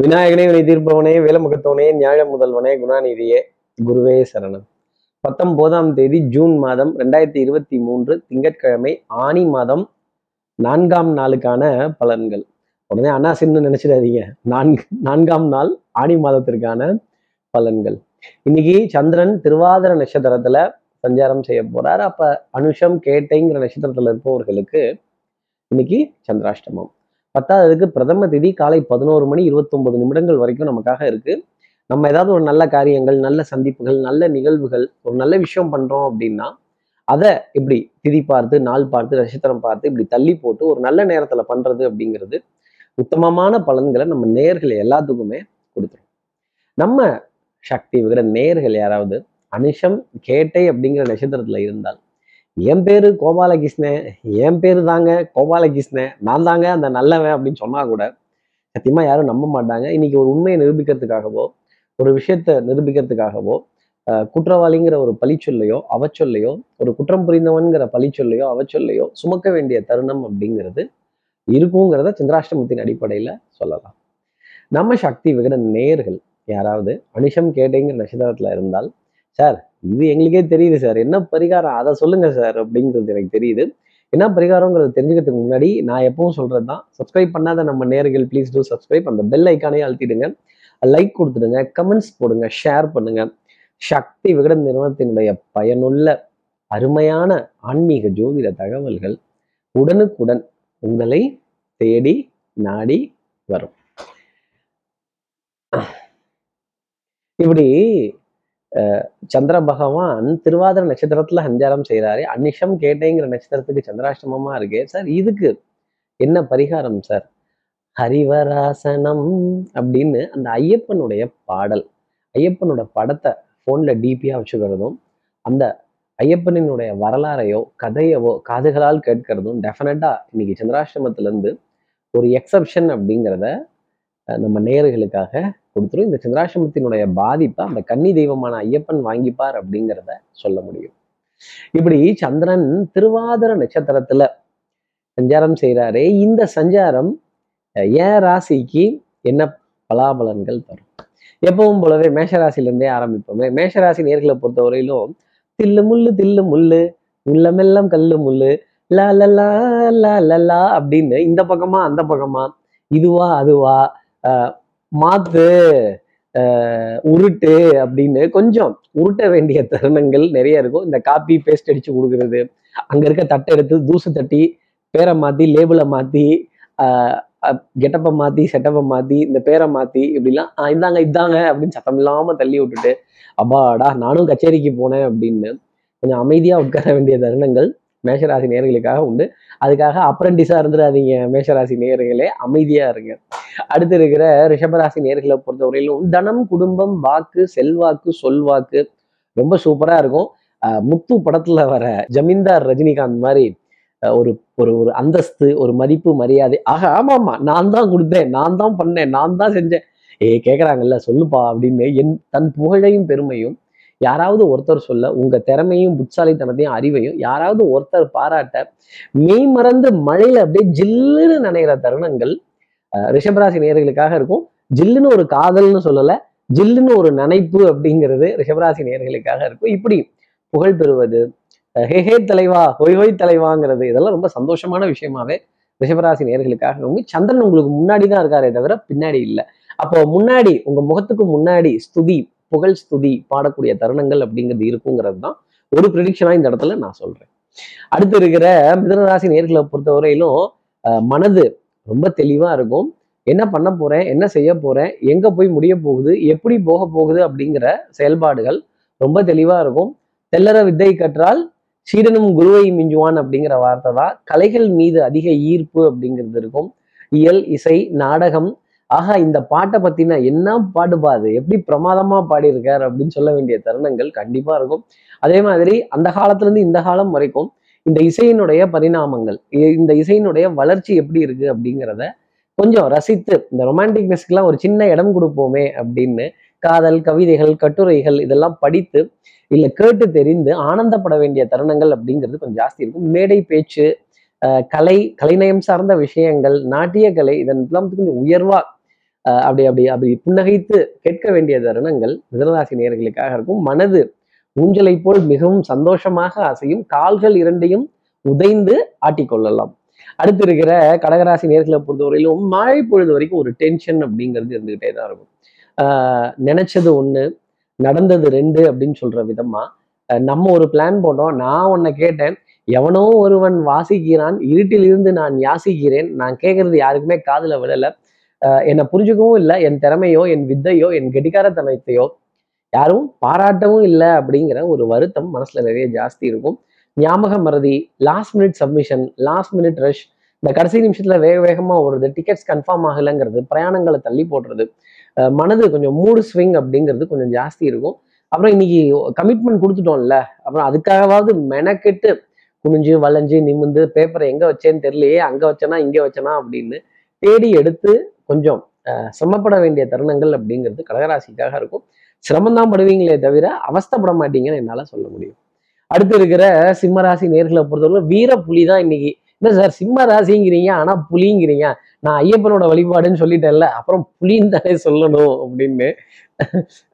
விநாயகனே வினை தீர்ப்பவனே வேலமுகத்தவனே நியாய முதல்வனே குணாநிதியே குருவே சரணம். பத்தொன்பதாம் தேதி ஜூன் மாதம் ரெண்டாயிரத்தி இருபத்தி மூன்று திங்கட்கிழமை ஆணி மாதம் நான்காம் நாளுக்கான பலன்கள். உடனே அண்ணாசின்னு நினைச்சிடாதீங்க. நான்கு நான்காம் நாள் ஆணி மாதத்திற்கான பலன்கள். இன்னைக்கு சந்திரன் திருவாதிர நட்சத்திரத்துல சஞ்சாரம் செய்ய போறார். அப்ப அனுஷம் கேட்டைங்கிற நட்சத்திரத்துல இருப்பவர்களுக்கு இன்னைக்கு சந்திராஷ்டமம். பத்தாவதுக்கு பிரதம திதி காலை பதினோரு மணி இருபத்தொன்பது நிமிடங்கள் வரைக்கும் நமக்காக இருக்கு. நம்ம ஏதாவது ஒரு நல்ல காரியங்கள் நல்ல சந்திப்புகள் நல்ல நிகழ்வுகள் ஒரு நல்ல விஷயம் பண்றோம் அப்படின்னா அதை இப்படி திதி பார்த்து நாள் பார்த்து நட்சத்திரம் பார்த்து இப்படி தள்ளி போட்டு ஒரு நல்ல நேரத்துல பண்றது அப்படிங்கிறது உத்தமமான பலன்களை நம்ம நேர்கள் எல்லாத்துக்குமே கொடுத்துரும். நம்ம சக்தி விகிற நேர்கள் யாராவது அனுஷம் கேட்டை அப்படிங்கிற நட்சத்திரத்துல இருந்தால் என் பேரு கோபாலகிருஷ்ணன். என் பேரு தாங்க கோபாலகிருஷ்ணன். நான் தாங்க அந்த நல்லவன் அப்படின்னு சொன்னா கூட சத்தியமா யாரும் நம்ப மாட்டாங்க. இன்னைக்கு ஒரு உண்மையை நிரூபிக்கிறதுக்காகவோ ஒரு விஷயத்த நிரூபிக்கிறதுக்காகவோ அஹ், குற்றவாளிங்கிற ஒரு பழிச்சொல்லையோ அவச்சொல்லையோ ஒரு குற்றம் புரிந்தவன்கிற பழிச்சொல்லையோ அவச்சொல்லையோ சுமக்க வேண்டிய தருணம் அப்படிங்கிறது இருக்குங்கிறத சந்திராஷ்டமத்தின் அடிப்படையில சொல்லலாம். நம்ம சக்தி விகட நேர்கள் யாராவது அனுஷம் கேட்டேங்கிற நட்சத்திரத்தில் இருந்தால் சார் இது எங்களுக்கே தெரியுது சார். என்ன பரிகாரம்? அதை சொல்லுங்க சார் அப்படிங்கிறது எனக்கு தெரியுது. என்ன பரிகாரங்கிறது தெரிஞ்சுக்கிறதுக்கு முன்னாடி நான் எப்பவும் சொல்றது தான் சப்ஸ்கிரைப் பண்ணாத நம்ம நேர்கள் ப்ளீஸ் டூ சப்ஸ்கிரைப் அந்த பெல் ஐக்கானே அழுத்திடுங்க. லைக் கொடுத்துடுங்க. கமெண்ட்ஸ் போடுங்க. ஷேர் பண்ணுங்க. சக்தி விகடன் நிறுவனத்தினுடைய பயனுள்ள அருமையான ஆன்மீக ஜோதிட தகவல்கள் உடனுக்குடன் உங்களை தேடி நாடி வரும். இப்படி சந்திர பகவான் திருவாதிர நட்சத்திரத்துல சஞ்சாரம் செய்கிறாரு அன்னிஷம் கேட்டேங்கிற நட்சத்திரத்துக்கு சந்திராஷ்டமமா இருக்கு. சார் இதுக்கு என்ன பரிகாரம் சார்? ஹரிவராசனம் அப்படின்னு அந்த ஐயப்பனுடைய பாடல். ஐயப்பனோட படத்தை ஃபோனில் டிபியாக வச்சுக்கிறதும் அந்த ஐயப்பனினுடைய வரலாறையோ கதையவோ காதுகளால் கேட்கறதும் டெஃபினட்டாக இன்னைக்கு சந்திராஷ்டமத்திலேருந்து ஒரு எக்ஸப்ஷன் அப்படிங்கிறத நம்ம நேயர்களுக்காக கொடுத்துரும். இந்த சந்திராசிரமத்தினுடைய பாதிப்பை அந்த கன்னி தெய்வமான ஐயப்பன் வாங்கிப்பார் அப்படிங்கிறத சொல்ல முடியும். இப்படி சந்திரன் திருவாதிர நட்சத்திரத்துல சஞ்சாரம் செய்கிறாரே இந்த சஞ்சாரம் ஏ ராசிக்கு என்ன பலாபலன்கள் தரும்? எப்பவும் போலவே மேஷராசிலேருந்தே ஆரம்பிப்போமே. மேஷராசி நேர்களை பொறுத்தவரையிலும் தில்லு முள்ளு தில்லு முள்ளு மெல்லம் கல்லு முள்ளு லா லா லா லா அப்படின்னு இந்த பக்கமா அந்த பக்கமா இதுவா அதுவா மாத்து உருட்டு அப்படின்னு கொஞ்சம் உருட்ட வேண்டிய தருணங்கள் நிறைய இருக்கும். இந்த காப்பி பேஸ்ட் அடிச்சு கொடுக்கறது அங்க இருக்க தட்டை எடுத்து தூசு தட்டி பேரை மாத்தி லேபிளை மாத்தி கெட்டப்பை மாத்தி செட்டப்பை மாத்தி இந்த பேரை மாத்தி இப்படிலாம் இந்தாங்க இதாங்க அப்படின்னு சத்தம் இல்லாம தள்ளி விட்டுட்டு அப்பாடா நானும் கச்சேரிக்கு போனேன் அப்படின்னு கொஞ்சம் அமைதியா உட்கார வேண்டிய தருணங்கள் மேஷராசி நேர்களுக்காக உண்டு. அதுக்காக அப்ரண்டிஸா இருந்துடாதீங்க மேஷராசி நேர்களே அமைதியா இருங்க. அடுத்து இருக்கிற ரிஷபராசி நேர்களை பொறுத்தவரையிலும் தனம் குடும்பம் வாக்கு செல்வாக்கு சொல்வாக்கு ரொம்ப சூப்பரா இருக்கும். முத்து படத்துல வர ஜமீன்தார் ரஜினிகாந்த் மாதிரி ஒரு ஒரு ஒரு அந்தஸ்து ஒரு மதிப்பு மரியாதை. ஆக ஆமா ஆமா நான் தான் கொடுத்தேன் நான் தான் பண்ணேன் நான் தான் செஞ்சேன். ஏ கேக்குறாங்கல்ல சொல்லுப்பா அப்படின்னு என் தன் புகழையும் பெருமையும் யாராவது ஒருத்தர் சொல்ல உங்க திறமையும் புட்சாலித்தனத்தையும் அறிவையும் யாராவது ஒருத்தர் பாராட்ட மெய் மறந்து மழையில அப்படியே ஜில்லுன்னு நனைகிற தருணங்கள் ரிஷபராசி நேர்களுக்காக இருக்கும். ஜில்லுன்னு ஒரு காதல்னு சொல்லல ஜில்லுன்னு ஒரு நனைப்பு அப்படிங்கிறது ரிஷபராசி நேர்களுக்காக இருக்கும். இப்படி புகழ் பெறுவது ஹெஹே தலைவா ஹொய் ஹொய் தலைவாங்கிறது இதெல்லாம் ரொம்ப சந்தோஷமான விஷயமாவே ரிஷபராசி நேர்களுக்காக ரொம்ப சந்திரன் உங்களுக்கு முன்னாடி தான் இருக்காரே தவிர பின்னாடி இல்லை. அப்போ முன்னாடி உங்க முகத்துக்கு முன்னாடி ஸ்துதி புகழ் ஸ்துதி பாடக்கூடிய தருணங்கள் அப்படிங்கிறது இருக்குங்கிறது தான் ஒரு ப்ரிடிக்ஷனாக இந்த இடத்துல நான் சொல்றேன். அடுத்து இருக்கிற மிதனராசி நேர்களை பொறுத்தவரையிலும் மனது ரொம்ப தெளிவா இருக்கும். என்ன பண்ண போறேன்? என்ன செய்ய போறேன்? எங்கே போய் முடிய போகுது? எப்படி போக போகுது? அப்படிங்கிற செயல்பாடுகள் ரொம்ப தெளிவாக இருக்கும். தெல்லற வித்தை கற்றால் சீடனும் குருவை மிஞ்சுவான் அப்படிங்கிற வார்த்தை தான். கலைகள் மீது அதிக ஈர்ப்பு அப்படிங்கிறது இருக்கும். இயல் இசை நாடகம் ஆஹா இந்த பாட்டை பத்தின என்ன பாடுபா அது? எப்படி பிரமாதமா பாடியிருக்கார் அப்படின்னு சொல்ல வேண்டிய தருணங்கள் கண்டிப்பா இருக்கும். அதே மாதிரி அந்த காலத்துல இருந்து இந்த காலம் வரைக்கும் இந்த இசையினுடைய பரிணாமங்கள் இ- இந்த இசையினுடைய வளர்ச்சி எப்படி இருக்கு அப்படிங்கிறத கொஞ்சம் ரசித்து இந்த ரொமான்டிக்னஸ்க்கெல்லாம் ஒரு சின்ன இடம் கொடுப்போமே அப்படின்னு காதல் கவிதைகள் கட்டுரைகள் இதெல்லாம் படித்து இல்லை கேட்டு தெரிந்து ஆனந்தப்பட வேண்டிய தருணங்கள் அப்படிங்கிறது கொஞ்சம் ஜாஸ்தி இருக்கும். மேடை பேச்சு கலை கலைநயம் சார்ந்த விஷயங்கள் நாட்டிய கலை இதெல்லாம் கொஞ்சம் உயர்வாக அப்படி அப்படி அப்படி புன்னகைத்து கேட்க வேண்டிய தருணங்கள் மிதனராசி நேர்களுக்காக இருக்கும். மனது ஊஞ்சலை போல் மிகவும் சந்தோஷமாக அசையும். கால்கள் இரண்டையும் உதைந்து ஆட்டிக்கொள்ளலாம். அடுத்து இருக்கிற கடகராசி நேர்களை பொறுத்தவரையிலும் மழை பொழுது வரைக்கும் ஒரு டென்ஷன் அப்படிங்கிறது இருந்துகிட்டே தான் இருக்கும். ஆஹ் நினைச்சது ஒண்ணு நடந்தது ரெண்டு அப்படின்னு சொல்ற விதமா அஹ் நம்ம ஒரு பிளான் போட்டோம். நான் உன்னை கேட்டேன். எவனோ ஒருவன் வாசிக்கிறான். இருட்டில் இருந்து நான் யாசிக்கிறேன். நான் கேட்கறது யாருக்குமே காதுல விழலை. என்னை புரிஞ்சுக்கவும் இல்லை என் திறமையோ என் வித்தையோ என் கெட்டிக்காரத்தனத்தையோ யாரும் பாராட்டவும் இல்லை அப்படிங்கிற ஒரு வருத்தம் மனசுல நிறைய ஜாஸ்தி இருக்கும். ஞாபக மறதி last minute submission last minute rush இந்த கடைசி நிமிஷத்துல வேக வேகமா ஓடுறது டிக்கெட்ஸ் கன்ஃபார்ம் ஆகலைங்கிறது பிரயாணங்களை தள்ளி போடுறது மனது கொஞ்சம் மூடு ஸ்விங் அப்படிங்கிறது கொஞ்சம் ஜாஸ்தி இருக்கும். அப்புறம் இன்னைக்கு கமிட்மெண்ட் கொடுத்துட்டோம்ல அப்புறம் அதுக்காகவாவது மெனக்கெட்டு குனிஞ்சு வளைஞ்சு நிமிந்து பேப்பரை எங்க வச்சேன்னு தெரியலையே அங்க வச்சனா இங்க வச்சனா அப்படின்னு தேடி எடுத்து கொஞ்சம் சிரமப்பட வேண்டிய தருணங்கள் அப்படிங்கிறது கடகராசிக்காக இருக்கும். சிரமம்தான் படுவீங்களே தவிர அவஸ்தப்பட மாட்டீங்கன்னு என்னால் சொல்ல முடியும். அடுத்து இருக்கிற சிம்மராசி நேர்களை பொறுத்தவரை வீர புலி தான் இன்னைக்கு. என்ன சார் சிம்ம ராசிங்கிறீங்க ஆனால் புலிங்கிறீங்க? நான் ஐயப்பனோட வழிபாடுன்னு சொல்லிட்டேன்ல அப்புறம் புலின்னு தானே சொல்லணும் அப்படின்னு.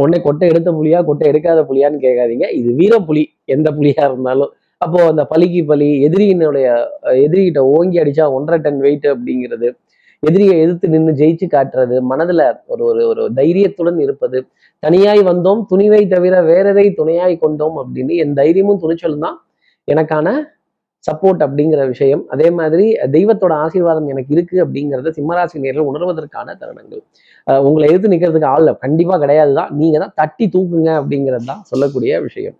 உடனே கொட்டை எடுத்த புலியா கொட்டை எடுக்காத புலியான்னு கேட்காதீங்க. இது வீர புலி எந்த புலியா இருந்தாலும். அப்போ அந்த பலிக்கு பலி எதிரியினுடைய எதிரிகிட்ட ஓங்கி அடிச்சா ஒன்றரை டன் வெயிட் அப்படிங்கிறது எதிரியை எதிர்த்து நின்று ஜெயிச்சு காட்டுறது மனதுல ஒரு ஒரு ஒரு தைரியத்துடன் இருப்பது. தனியாய் வந்தோம் துணிவை தவிர வேறதை துணையாய் கொண்டோம் அப்படின்னு என் தைரியமும் துணிச்சலும் தான் எனக்கான சப்போர்ட் அப்படிங்கிற விஷயம். அதே மாதிரி தெய்வத்தோட ஆசீர்வாதம் எனக்கு இருக்கு அப்படிங்கிறத சிம்மராசி நேரில் உணர்வதற்கான தருணங்கள். உங்களை எதிர்த்து நிற்கிறதுக்கு ஆள் கண்டிப்பா கிடையாது தான். நீங்க தான் தட்டி தூக்குங்க அப்படிங்கிறது தான் சொல்லக்கூடிய விஷயம்.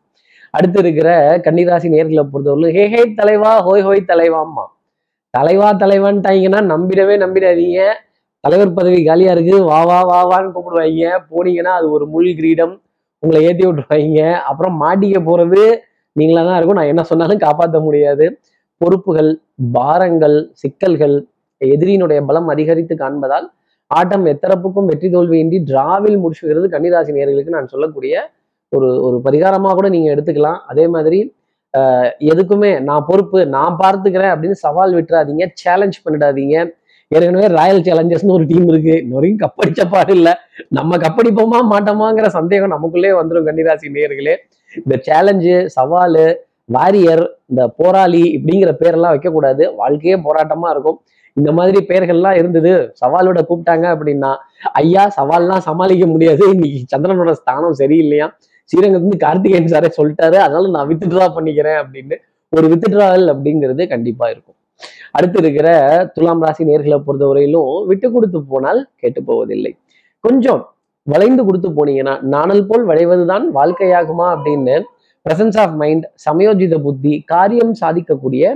அடுத்து இருக்கிற கன்னிராசி நேர்களை பொறுத்தவரை ஹே ஹே தலைவா ஹோய் ஹோய் தலைவாம்மா. தலைவா தலைவான்ட்டாங்கன்னா நம்பிடவே நம்பிடாதீங்க. தலைவர் பதவி காலியா இருக்கு. வா வா வா வான்னு கூப்பிடுவாங்க போனீங்கன்னா அது ஒரு முள் கிரீடம். உங்களை ஏத்தி விட்டுருவாங்க அப்புறம் மாட்டிக்க போறது நீங்களா தான் இருக்கும் நான் என்ன சொன்னாலும் காப்பாற்ற முடியாது. பொறுப்புகள் பாரங்கள் சிக்கல்கள் எதிரியினுடைய பலம் அதிகரித்து காண்பதால் ஆட்டம் எத்தரப்புக்கும் வெற்றி தோல்வியின்றி டிராவில் முடிச்சுக்கிறது கன்னிராசி நேர்களுக்கு நான் சொல்லக்கூடிய ஒரு ஒரு பரிகாரமாக கூட நீங்கள் எடுத்துக்கலாம். அதே மாதிரி எதுக்குமே நான் பொறுப்பு நான் பார்த்துக்கிறேன் அப்படின்னு சவால் விட்டுறாதீங்க சேலஞ்ச் பண்ணிடாதீங்க. ஏற்கனவே ராயல் சேலஞ்சர்ஸ்னு ஒரு டீம் இருக்கு. இன்ன வரைக்கும் கப்படிச்ச பாடு இல்ல. நம்ம கப்படிப்போமா மாட்டோமாங்கிற சந்தேகம் நமக்குள்ளே வந்துடும் கன்னிராசி நேர்களே இந்த சேலஞ்சு சவாலு வாரியர் இந்த போராளி இப்படிங்கிற பேரெல்லாம் வைக்கக்கூடாது. வாழ்க்கையே போராட்டமா இருக்கும். இந்த மாதிரி பெயர்கள்லாம் இருந்தது. சவாலோட கூப்பிட்டாங்க அப்படின்னா ஐயா சவால்லாம் சமாளிக்க முடியாது. இன்னைக்கு சந்திரனோட ஸ்தானம் சரியில்லையா? ஸ்ரீரங்கத்துலேருந்து கார்த்திகேயன் சாரே சொல்லிட்டாரு. அதனால நான் வித்ட்ரா பண்ணிக்கிறேன் அப்படின்னு. ஒரு வித்ட்ராவல் அப்படிங்கிறது கண்டிப்பா இருக்கும். அடுத்து இருக்கிற துலாம் ராசி நேர்களை பொறுத்தவரையிலும் விட்டு கொடுத்து போனால் கேட்டு போவதில்லை. கொஞ்சம் வளைந்து கொடுத்து போனீங்கன்னா நாணல் போல் வளைவதுதான் வாழ்க்கையாகுமா அப்படின்னு பிரசன்ஸ் ஆஃப் மைண்ட் சமயோஜித புத்தி காரியம் சாதிக்கக்கூடிய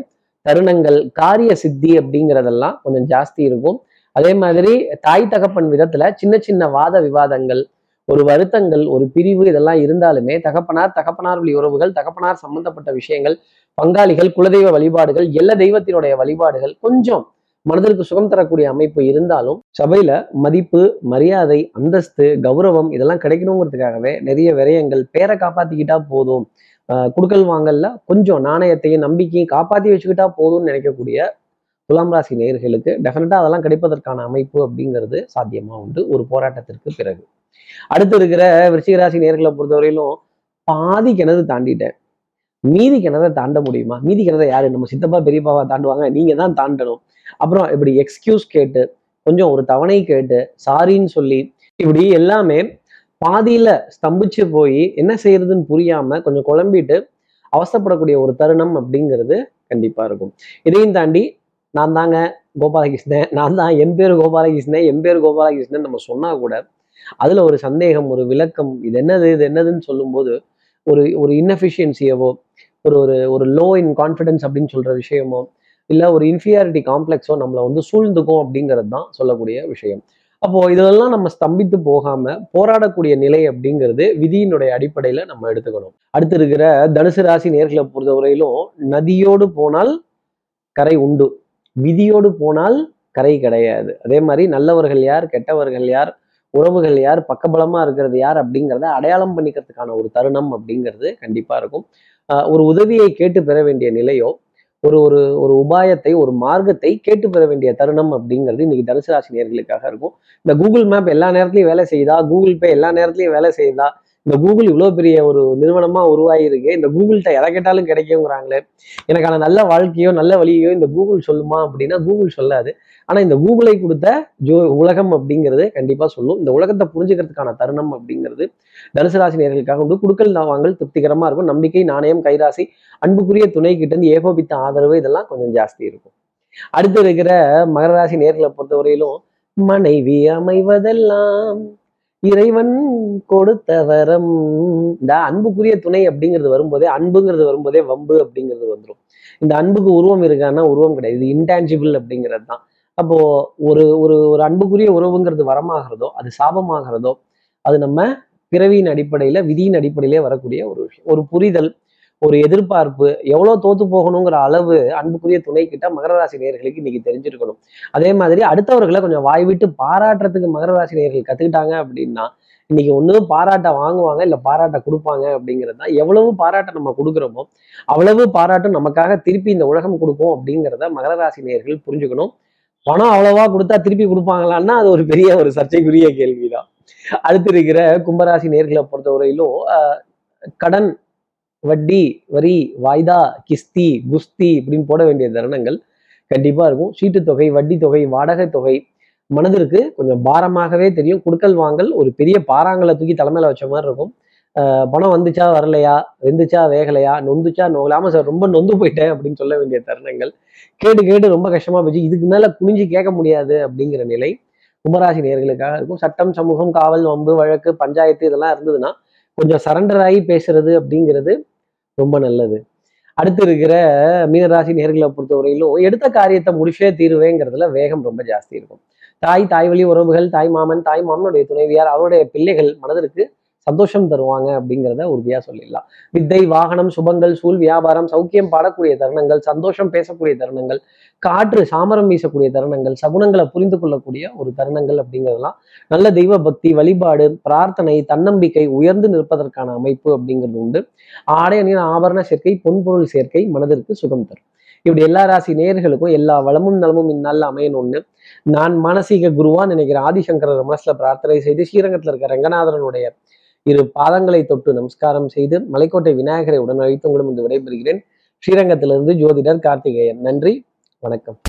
தருணங்கள் காரிய சித்தி அப்படிங்கிறதெல்லாம் கொஞ்சம் ஜாஸ்தி இருக்கும். அதே மாதிரி தாய் தகப்பன் விதத்துல சின்ன சின்ன வாத விவாதங்கள் ஒரு வருத்தங்கள் ஒரு பிரிவு இதெல்லாம் இருந்தாலுமே தகப்பனார் தகப்பனார் வழி உறவுகள் தகப்பனார் சம்பந்தப்பட்ட விஷயங்கள் பங்காளிகள் குலதெய்வ வழிபாடுகள் எல்லா தெய்வத்தினுடைய வழிபாடுகள் கொஞ்சம் மனதிற்கு சுகம் தரக்கூடிய அமைப்பு இருந்தாலும் சபையில மதிப்பு மரியாதை அந்தஸ்து கௌரவம் இதெல்லாம் கிடைக்கணுங்கிறதுக்காகவே நிறைய விரயங்கள் பேரை காப்பாத்திக்கிட்டா போதும். கொடுக்கல் குடுக்கல் வாங்கல்ல கொஞ்சம் நாணயத்தையும் நம்பிக்கையும் காப்பாத்தி வச்சுக்கிட்டா போதும்னு நினைக்கக்கூடிய துலாம் ராசி நேர்களுக்கு டெஃபினட்டா அதெல்லாம் கிடைப்பதற்கான அமைப்பு அப்படிங்கிறது சாத்தியமா உண்டு. ஒரு போராட்டத்திற்கு பிறகு. அடுத்து இருக்கிற விருச்சிக ராசி நேர்களை பொறுத்தவரையிலும் பாதி கிணறு தாண்டிட்டேன். மீதி கிணறை தாண்ட முடியுமா? மீதி கிணறை யாரு? நம்ம சித்தப்பா பெரியப்பாவா தாண்டுவாங்க. நீங்க தான் தாண்டணும். அப்புறம் இப்படி எக்ஸ்கியூஸ் கேட்டு கொஞ்சம் ஒரு தவணை கேட்டு சாரின்னு சொல்லி இப்படி எல்லாமே பாதியில ஸ்தம்பிச்சு போய் என்ன செய்யறதுன்னு புரியாம கொஞ்சம் குழம்பிட்டு அவசப்படக்கூடிய ஒரு தருணம் அப்படிங்கிறது கண்டிப்பா இருக்கும். இதையும் தாண்டி நான் தாங்க கோபாலகிருஷ்ணன். நான் தான் என் பேர் கோபாலகிருஷ்ணன் என் பேர் கோபாலகிருஷ்ணன் நம்ம சொன்னா கூட அதுல ஒரு சந்தேகம் ஒரு விளக்கம் இது என்னது இது என்னதுன்னு சொல்லும்போது ஒரு ஒரு இன்எஃபிஷியன்சியவோ ஒரு ஒரு ஒரு லோ இன் கான்ஃபிடன்ஸ் அப்படின்னு சொல்ற விஷயமோ இல்லை ஒரு இன்ஃபீரியாரிட்டி காம்ப்ளெக்ஸோ நம்மளை வந்து சூழ்ந்துக்கும் அப்படிங்கிறது தான் சொல்லக்கூடிய விஷயம். அப்போ இதெல்லாம் நம்ம ஸ்தம்பித்து போகாம போராடக்கூடிய நிலை அப்படிங்கிறது விதியினுடைய அடிப்படையில நம்ம எடுத்துக்கணும். அடுத்து இருக்கிற தனுசு ராசி நேர்களை பொறுத்தவரையிலும் நதியோடு போனால் கரை உண்டு. விதியோடு போனால் கரை கிடையாது. அதே மாதிரி நல்லவர்கள் யார் கெட்டவர்கள் யார் உறவுகள் யார் பக்கபலமா இருக்கிறது யார் அப்படிங்கிறத அடையாளம் பண்ணிக்கிறதுக்கான ஒரு தருணம் அப்படிங்கிறது கண்டிப்பா இருக்கும். ஒரு உதவியை கேட்டு பெற வேண்டிய நிலையோ ஒரு ஒரு ஒரு உபாயத்தை ஒரு மார்க்கத்தை கேட்டு பெற வேண்டிய தருணம் அப்படிங்கிறது இன்னைக்கு தனுசு ராசி நேர்களுக்காக இருக்கும். இந்த கூகுள் மேப் எல்லா நேரத்துலையும் வேலை செய்யுதா? கூகுள் பே எல்லா நேரத்துலையும் வேலை செய்யுதா? இந்த கூகுள் இவ்வளோ பெரிய ஒரு நிறுவனமா உருவாகிருக்கு இந்த கூகுள்கிட்ட எதை கேட்டாலும் கிடைக்குங்கிறாங்களே. எனக்கான நல்ல வாழ்க்கையோ நல்ல வழியோ இந்த கூகுள் சொல்லுமா அப்படின்னா கூகுள் சொல்லாது. ஆனா இந்த கூகுளை கொடுத்த ஜோ உலகம் அப்படிங்கிறது கண்டிப்பா சொல்லும். இந்த உலகத்தை புரிஞ்சுக்கிறதுக்கான தருணம் அப்படிங்கிறது தனுசு ராசி நேர்களுக்காக உண்டு. குடுக்கல் வாங்கல் திருப்திகரமா இருக்கும். நம்பிக்கை நாணயம் கைராசி அன்புக்குரிய துணை கிட்ட இருந்து ஏகோபித்த ஆதரவு இதெல்லாம் கொஞ்சம் ஜாஸ்தி இருக்கும். அடுத்து இருக்கிற மகர ராசி நேர்களை பொறுத்தவரையிலும் மனைவி அமைவதெல்லாம் இறைவன் கொடுத்த வரம் இந்த அன்புக்குரிய துணை அப்படிங்கிறது வரும்போதே அன்புங்கிறது வரும்போதே வம்பு அப்படிங்கிறது வந்துடும் இந்த அன்புக்கு உருவம் இருக்கான்னா உருவம் கிடையாது. இது இன்டான்ஜிபிள் அப்படிங்கிறது தான். அப்போ ஒரு ஒரு ஒரு அன்புக்குரிய உறவுங்கிறது வரமாகிறதோ அது சாபமாகிறதோ அது நம்ம பிறவியின் அடிப்படையில விதியின் அடிப்படையிலே வரக்கூடிய ஒரு விஷயம். ஒரு புரிதல் ஒரு எதிர்பார்ப்பு எவ்வளவு தோத்து போகணுங்கிற அளவு அன்புக்குரிய துணை கிட்ட மகர ராசி நேர்களுக்கு இன்னைக்கு தெரிஞ்சிருக்கணும். அதே மாதிரி அடுத்தவர்களை கொஞ்சம் வாய் விட்டு பாராட்டுறதுக்கு மகர ராசி நேர்கள் கத்துக்கிட்டாங்க அப்படின்னா இன்னைக்கு ஒண்ணு பாராட்ட வாங்குவாங்க இல்ல பாராட்ட கொடுப்பாங்க அப்படிங்கிறது தான் எவ்வளவு பாராட்ட நம்ம கொடுக்குறோமோ அவ்வளவு பாராட்டும் நமக்காக திருப்பி இந்த உலகம் கொடுக்கும் அப்படிங்கிறத மகர ராசி நேர்கள் புரிஞ்சுக்கணும். பணம் அவ்வளவா கொடுத்தா திருப்பி கொடுப்பாங்களான்னா அது ஒரு பெரிய ஒரு சர்ச்சைக்குரிய கேள்விதான். அடுத்து இருக்கிற கும்பராசி நேர்களை பொறுத்தவரையிலும் கடன் வட்டி வரி வாய்தா கிஸ்தி குஸ்தி இப்படின்னு போட வேண்டிய தருணங்கள் கண்டிப்பாக இருக்கும். சீட்டு தொகை வட்டி தொகை வாடகை தொகை மனதிற்கு கொஞ்சம் பாரமாகவே தெரியும். குடுக்கல் வாங்கல் ஒரு பெரிய பாறாங்களை தூக்கி தலைமையில வச்ச மாதிரி இருக்கும். பணம் வந்துச்சா வரலையா வெந்துச்சா வேகலையா நொந்துச்சா நோகலாம சார் ரொம்ப நொந்து போயிட்டேன் அப்படின்னு சொல்ல வேண்டிய தருணங்கள். கேட்டு கேட்டு ரொம்ப கஷ்டமா போச்சு. இதுக்கு மேல குனிஞ்சு கேட்க முடியாது அப்படிங்கிற நிலை கும்பராசி நேர்களுக்காக இருக்கும். சட்டம் சமூகம் காவல் வம்பு வழக்கு பஞ்சாயத்து இதெல்லாம் இருந்ததுன்னா கொஞ்சம் சரண்டர் ஆகி பேசுறது அப்படிங்கிறது ரொம்ப நல்லது. அடுத்து இருக்கிற மீனராசி நேர்களை பொறுத்தவரையிலும் எடுத்த காரியத்தை முடிச்சே தீருவேங்கிறதுல வேகம் ரொம்ப ஜாஸ்தி இருக்கும். தாய் தாய் வழி உறவுகள் தாய் மாமன் தாய் மாமனுடைய துணைவியார் அவருடைய பிள்ளைகள் மனதிற்கு சந்தோஷம் தருவாங்க அப்படிங்கிறத உறுதியா சொல்லிடலாம். வித்தை வாகனம் சுபங்கள் சூழ் வியாபாரம் சௌக்கியம் பாடக்கூடிய தருணங்கள் சந்தோஷம் பேசக்கூடிய தருணங்கள் காற்று சாமரம் வீசக்கூடிய தருணங்கள் சகுனங்களை புரிந்து கொள்ளக்கூடிய ஒரு தருணங்கள் அப்படிங்கிறதெல்லாம் நல்ல தெய்வ பக்தி வழிபாடு பிரார்த்தனை தன்னம்பிக்கை உயர்ந்து நிற்பதற்கான அமைப்பு அப்படிங்கிறது உண்டு. ஆடை அணியின் ஆபரண சேர்க்கை பொன்பொருள் சேர்க்கை மனதிற்கு சுகம் தரும். இப்படி எல்லா ராசி நேர்களுக்கும் எல்லா வளமும் நலமும் இந்நாளில் அமையணும்னு நான் மானசீக குருவா நினைக்கிறேன் ஆதிசங்கரர் மனசுல பிரார்த்தனை செய்து ஸ்ரீரங்கத்தில் இருக்க ரங்கநாதரனுடைய இரு பாதங்களை தொட்டு நமஸ்காரம் செய்து மலைக்கோட்டை விநாயகரை உடன் அழைத்து உங்களிடம் இந்த விடைபெறுகிறேன். ஸ்ரீரங்கத்திலிருந்து ஜோதிடர் கார்த்திகேயன். நன்றி. வணக்கம்.